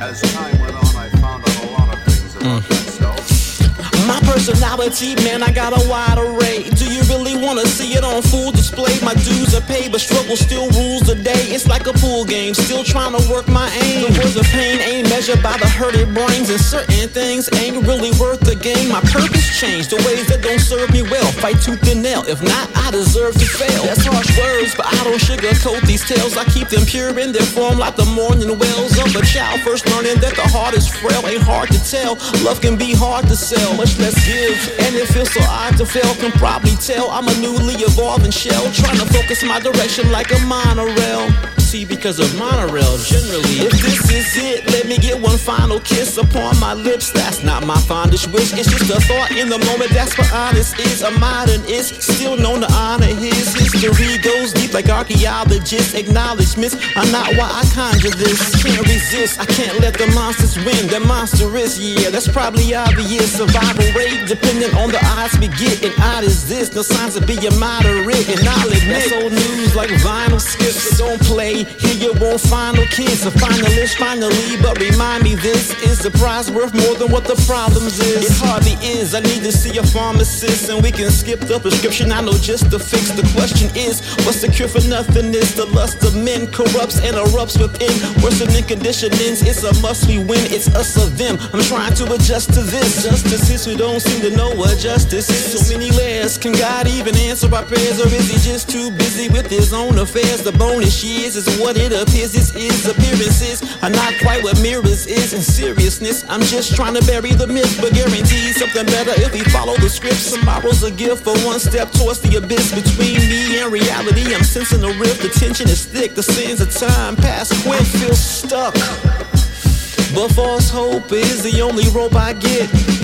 As time went on, I found out a lot of things about mm. myself. My personality, man, I got a wide array. Do you really wanna see it on full display? My dues are paid, but struggle still rules the day. It's like a pool game, still trying to work my aim. The words of pain ain't measured by the hurted brains, and certain things ain't really worth the game. My purpose changed, the ways that don't serve me well. Fight tooth and nail, if not, I deserve to fail. That's harsh words, but I don't sugarcoat these tales. I keep them pure in their form, like the mourning wells of a child. First learning that the heart is frail, ain't hard to tell. Love can be hard to sell, much less give. And it feels so odd to fail, can probably tell. I'm a newly evolving shell, trying to focus my direction like a monorail see because of monorail generally. If this is it, let me get one final kiss upon my lips. That's not my fondest wish. It's just a thought in the moment. That's what honest is. A modern modernist, still known to honor his history. Goes deep like archaeologists. Acknowledgements are not why I conjure this. Can't resist. I can't let the monsters win. They're monstrous, yeah. That's probably obvious. Survival rate depending on the odds we get. And odd is this. No signs of being moderate. And I'll admit, that's old news like vinyl skips. No kids, a finalist finally. But remind me, this is the prize worth more than what the problems is. It hardly is. I need to see a pharmacist, and we can skip the prescription. I know just to fix. The question is, what's the cure for nothingness? The lust of men corrupts and erupts within. Worsening conditionings. It's a must we win. It's us or them. I'm trying to adjust to this. Justice is who don't seem to know what justice is. So many layers. Can God even answer our prayers, or is he just too busy with his own affairs? The bonus years is what it appears. This is appearances are not quite what mirrors is in seriousness. I'm just trying to bury the myth, but guarantee something better if we follow the script. Tomorrow's a gift for one step towards the abyss between me and reality. I'm sensing the rift, the tension is thick, the sands of time pass quick, feel stuck. But false hope is the only rope I get.